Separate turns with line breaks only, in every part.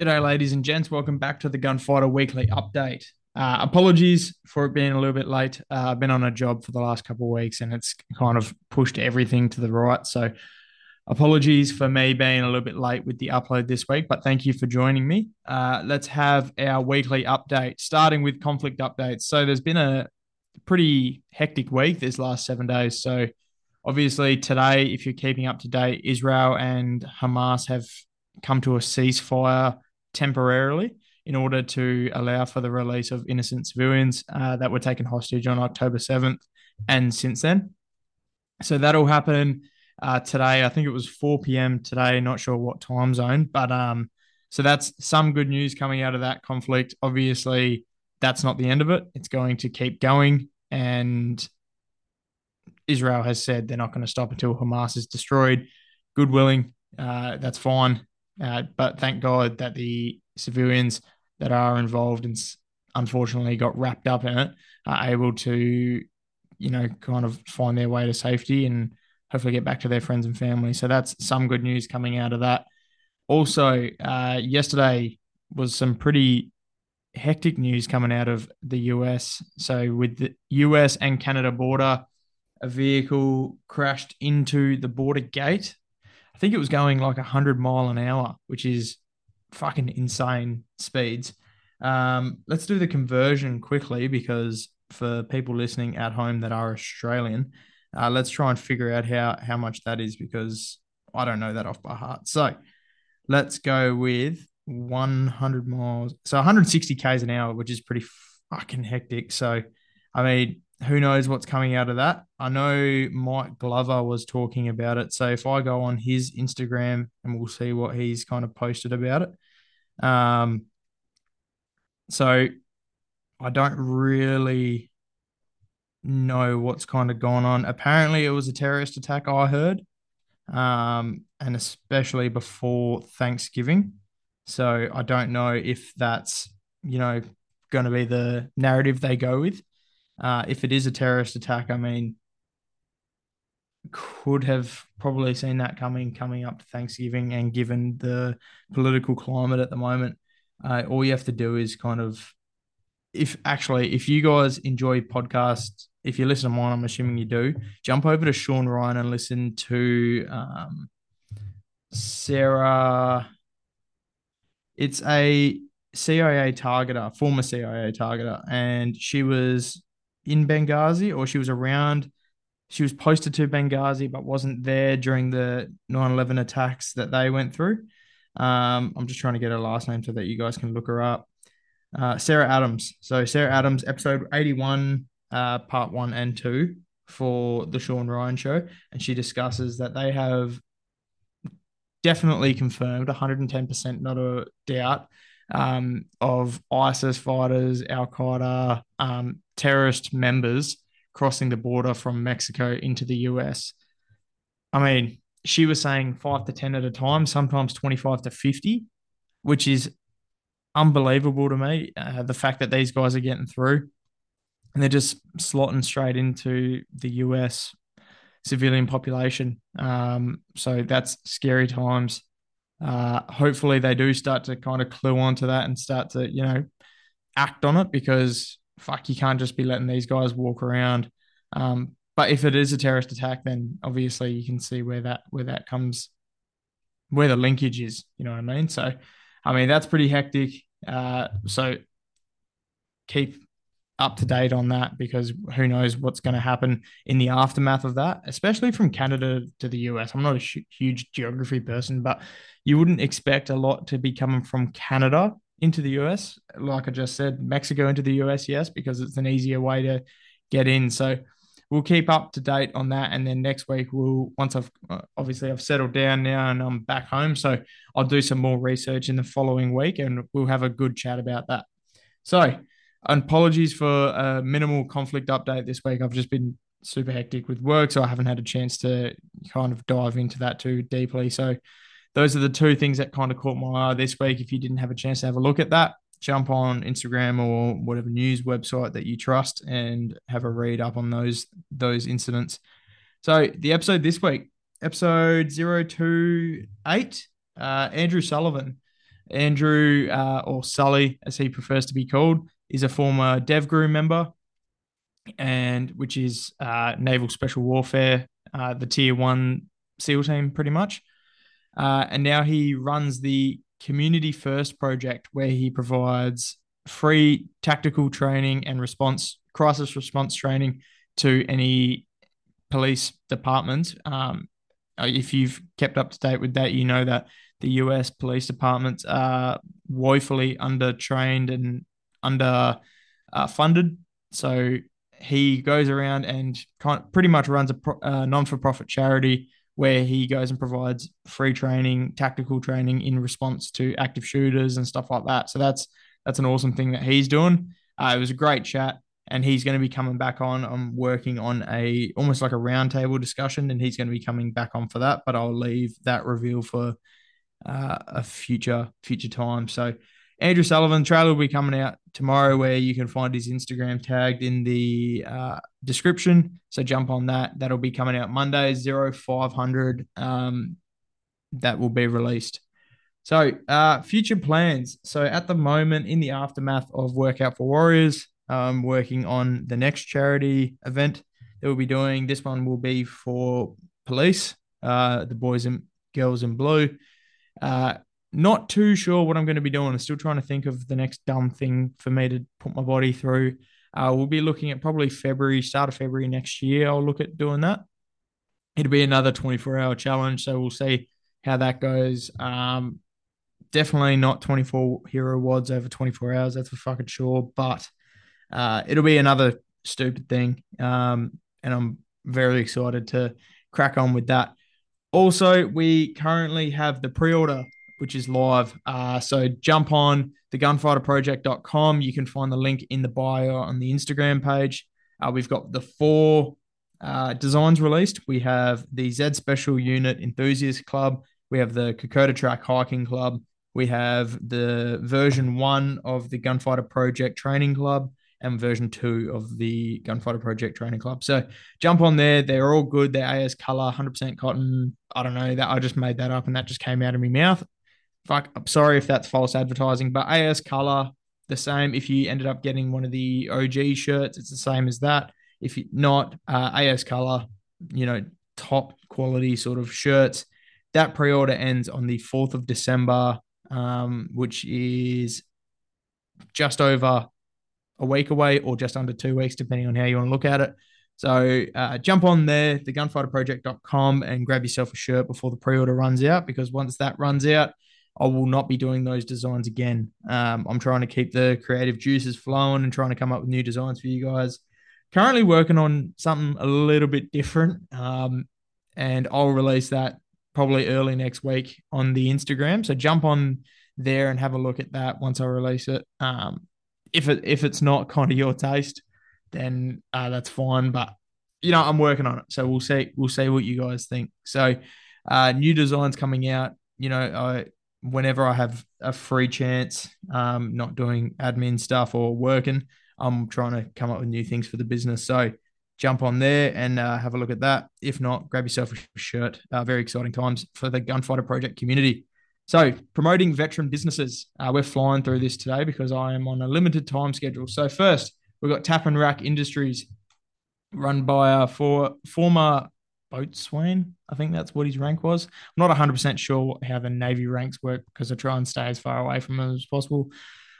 G'day, ladies and gents. Welcome back to the Gunfighter Weekly Update. Uh, apologies for it being a little bit late. Uh, I've been on a job for the last couple of weeks and it's kind of pushed everything to the right. So, apologies for me being a little bit late with the upload this week, but thank you for joining me. Uh, let's have our weekly update, starting with conflict updates. So, there's been a pretty hectic week this last seven days. So, obviously, today, if you're keeping up to date, Israel and Hamas have come to a ceasefire temporarily in order to allow for the release of innocent civilians uh, that were taken hostage on October 7th and since then. So that'll happen uh, today. I think it was 4 p.m. today, not sure what time zone, but um, so that's some good news coming out of that conflict. Obviously, that's not the end of it. It's going to keep going, and Israel has said they're not going to stop until Hamas is destroyed. Good willing, uh, that's fine. Uh, but thank God that the civilians that are involved and unfortunately got wrapped up in it are able to, you know, kind of find their way to safety and hopefully get back to their friends and family. So that's some good news coming out of that. Also, uh, yesterday was some pretty hectic news coming out of the US. So, with the US and Canada border, a vehicle crashed into the border gate I think it was going like 100 mile an hour, which is fucking insane speeds. Um, let's do the conversion quickly because for people listening at home that are Australian, uh, let's try and figure out how how much that is because I don't know that off by heart. So let's go with 100 miles, so 160 k's an hour, which is pretty fucking hectic. So, I mean, who knows what's coming out of that? I know Mike Glover was talking about it. So if I go on his Instagram and we'll see what he's kind of posted about it. Um, so I don't really know what's kind of gone on. Apparently, it was a terrorist attack, I heard, um, and especially before Thanksgiving. So I don't know if that's, you know, going to be the narrative they go with. Uh, if it is a terrorist attack, I mean, could have probably seen that coming coming up to Thanksgiving, and given the political climate at the moment, uh, all you have to do is kind of, if actually, if you guys enjoy podcasts, if you listen to mine, I'm assuming you do, jump over to Sean Ryan and listen to um, Sarah. It's a CIA targeter, former CIA targeter, and she was in Benghazi or she was around. She was posted to Benghazi but wasn't there during the 9 11 attacks that they went through. Um, I'm just trying to get her last name so that you guys can look her up. Uh, Sarah Adams. So, Sarah Adams, episode 81, uh, part one and two for the Sean Ryan show. And she discusses that they have definitely confirmed 110%, not a doubt, um, of ISIS fighters, Al Qaeda, um, terrorist members crossing the border from Mexico into the US. I mean, she was saying five to 10 at a time, sometimes 25 to 50, which is unbelievable to me. Uh, the fact that these guys are getting through and they're just slotting straight into the US civilian population. Um, so that's scary times. Uh, hopefully, they do start to kind of clue onto that and start to, you know, act on it because fuck, you can't just be letting these guys walk around. Um, but if it is a terrorist attack, then obviously you can see where that where that comes, where the linkage is. You know what I mean? So, I mean that's pretty hectic. Uh, so keep up to date on that because who knows what's going to happen in the aftermath of that, especially from Canada to the US. I'm not a huge geography person, but you wouldn't expect a lot to be coming from Canada into the US. Like I just said, Mexico into the US, yes, because it's an easier way to get in. So we'll keep up to date on that. And then next week, we'll, once I've uh, obviously I've settled down now and I'm back home. So I'll do some more research in the following week and we'll have a good chat about that. So, apologies for a minimal conflict update this week. I've just been super hectic with work, so I haven't had a chance to kind of dive into that too deeply. So, those are the two things that kind of caught my eye this week. If you didn't have a chance to have a look at that, jump on Instagram or whatever news website that you trust and have a read up on those those incidents. So the episode this week, episode 028, uh, Andrew Sullivan. Andrew, uh, or Sully, as he prefers to be called, is a former DevGru member, and which is uh, Naval Special Warfare, uh, the Tier One SEAL team, pretty much. Uh, and now he runs the Community First project, where he provides free tactical training and response, crisis response training to any police department. Um, if you've kept up to date with that, you know that the US police departments are woefully undertrained and under uh, funded. So he goes around and pretty much runs a uh, non for profit charity where he goes and provides free training, tactical training in response to active shooters and stuff like that. So that's that's an awesome thing that he's doing. Uh, it was a great chat, and he's going to be coming back on. I'm working on a almost like a roundtable discussion, and he's going to be coming back on for that. But I'll leave that reveal for uh, a future future time. So Andrew Sullivan trailer will be coming out tomorrow, where you can find his Instagram tagged in the uh, description. So jump on that. That'll be coming out Monday, zero five hundred. Um, that will be released. So uh, future plans. So at the moment, in the aftermath of Workout for Warriors, um, working on the next charity event that we'll be doing. This one will be for police, uh, the boys and girls in blue. Uh, not too sure what I'm going to be doing. I'm still trying to think of the next dumb thing for me to put my body through. Uh, we'll be looking at probably February, start of February next year. I'll look at doing that. It'll be another 24 hour challenge. So we'll see how that goes. Um, definitely not 24 hero WODs over 24 hours. That's for fucking sure. But uh, it'll be another stupid thing. Um, and I'm very excited to crack on with that. Also, we currently have the pre order which is live. Uh, so jump on the gunfighterproject.com. You can find the link in the bio on the Instagram page. Uh, we've got the four uh, designs released. We have the Z Special Unit Enthusiast Club. We have the Kokoda Track Hiking Club. We have the version one of the Gunfighter Project Training Club and version two of the Gunfighter Project Training Club. So jump on there. They're all good. They're AS Colour, 100% cotton. I don't know that I just made that up and that just came out of my mouth fuck, I'm sorry if that's false advertising, but AS Colour the same. If you ended up getting one of the OG shirts, it's the same as that. If not uh, AS Colour, you know, top quality sort of shirts. That pre-order ends on the 4th of December, um, which is just over a week away or just under two weeks, depending on how you want to look at it. So uh, jump on there, thegunfighterproject.com, and grab yourself a shirt before the pre-order runs out. Because once that runs out, I will not be doing those designs again. Um, I'm trying to keep the creative juices flowing and trying to come up with new designs for you guys. Currently working on something a little bit different, um, and I'll release that probably early next week on the Instagram. So jump on there and have a look at that once I release it. Um, if it if it's not kind of your taste, then uh, that's fine. But you know, I'm working on it, so we'll see. We'll see what you guys think. So, uh, new designs coming out. You know, I whenever I have a free chance, um, not doing admin stuff or working, I'm trying to come up with new things for the business. So jump on there and uh, have a look at that. If not, grab yourself a shirt. Uh, very exciting times for the Gunfighter Project community. So promoting veteran businesses. Uh, we're flying through this today because I am on a limited time schedule. So first, we've got Tap and Rack Industries, run by our for, former boatswain. I think that's what his rank was. I'm not 100% sure how the Navy ranks work because I try and stay as far away from them as possible.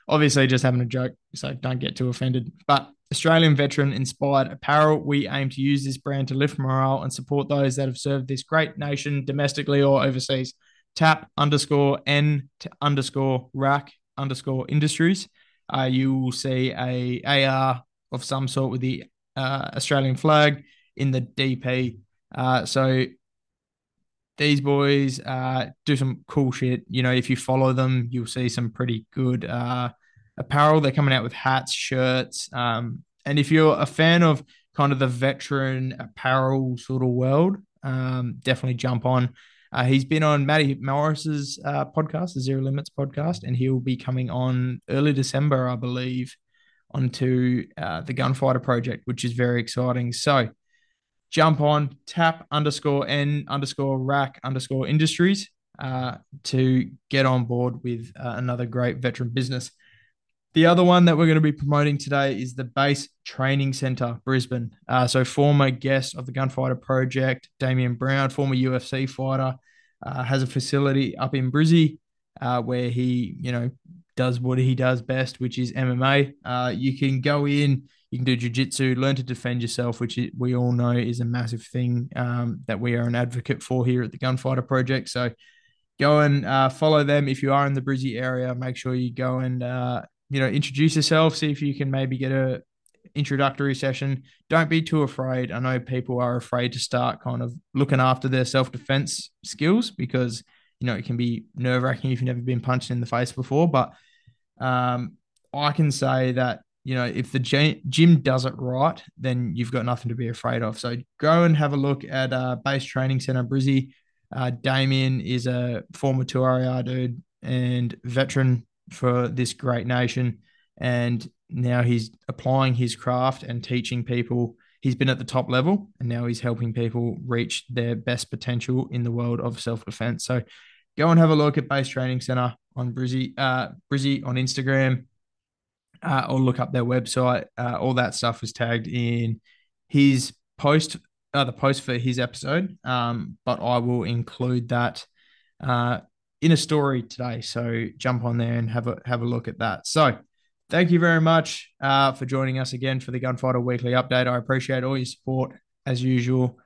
Obviously, just having a joke, so don't get too offended. But Australian veteran inspired apparel, we aim to use this brand to lift morale and support those that have served this great nation domestically or overseas. Tap underscore N underscore rack underscore industries. Uh, you will see a AR of some sort with the uh, Australian flag in the DP uh, so these boys uh, do some cool shit. You know, if you follow them, you'll see some pretty good uh, apparel. They're coming out with hats, shirts. Um, and if you're a fan of kind of the veteran apparel sort of world, um, definitely jump on. Uh, he's been on Matty Morris's uh, podcast, the Zero Limits podcast, and he'll be coming on early December, I believe, onto uh, the Gunfighter Project, which is very exciting. So, jump on tap underscore n underscore rack underscore industries uh, to get on board with uh, another great veteran business. The other one that we're going to be promoting today is the Base Training Center, Brisbane. Uh, so, former guest of the Gunfighter Project, Damien Brown, former UFC fighter, uh, has a facility up in Brizzy uh, where he, you know, does what he does best, which is MMA. Uh, you can go in, you can do jiu-jitsu, learn to defend yourself, which we all know is a massive thing um, that we are an advocate for here at the Gunfighter Project. So, go and uh, follow them if you are in the Brizzy area. Make sure you go and uh, you know, introduce yourself, see if you can maybe get a introductory session. Don't be too afraid. I know people are afraid to start kind of looking after their self defense skills because you know it can be nerve wracking if you've never been punched in the face before. But um, I can say that you know if the gym does it right, then you've got nothing to be afraid of. So go and have a look at uh, Base Training Center Brizzy. Uh, Damien is a former 2RAR dude and veteran for this great nation. And now he's applying his craft and teaching people. He's been at the top level and now he's helping people reach their best potential in the world of self defense. So go and have a look at Base Training Center on Brizzy, uh, Brizzy on Instagram uh, or look up their website. Uh, all that stuff was tagged in his post, uh, the post for his episode. Um, but I will include that uh, in a story today. So jump on there and have a have a look at that. So thank you very much uh, for joining us again for the Gunfighter Weekly Update. I appreciate all your support as usual.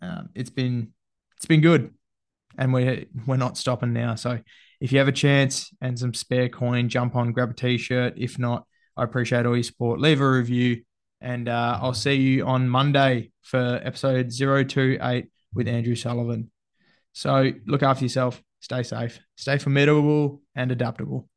Um, it's been it's been good, and we're we're not stopping now. So if you have a chance and some spare coin, jump on, grab a t-shirt. If not, I appreciate all your support. Leave a review, and uh, I'll see you on Monday for episode 028 with Andrew Sullivan. So look after yourself stay safe, stay formidable and adaptable.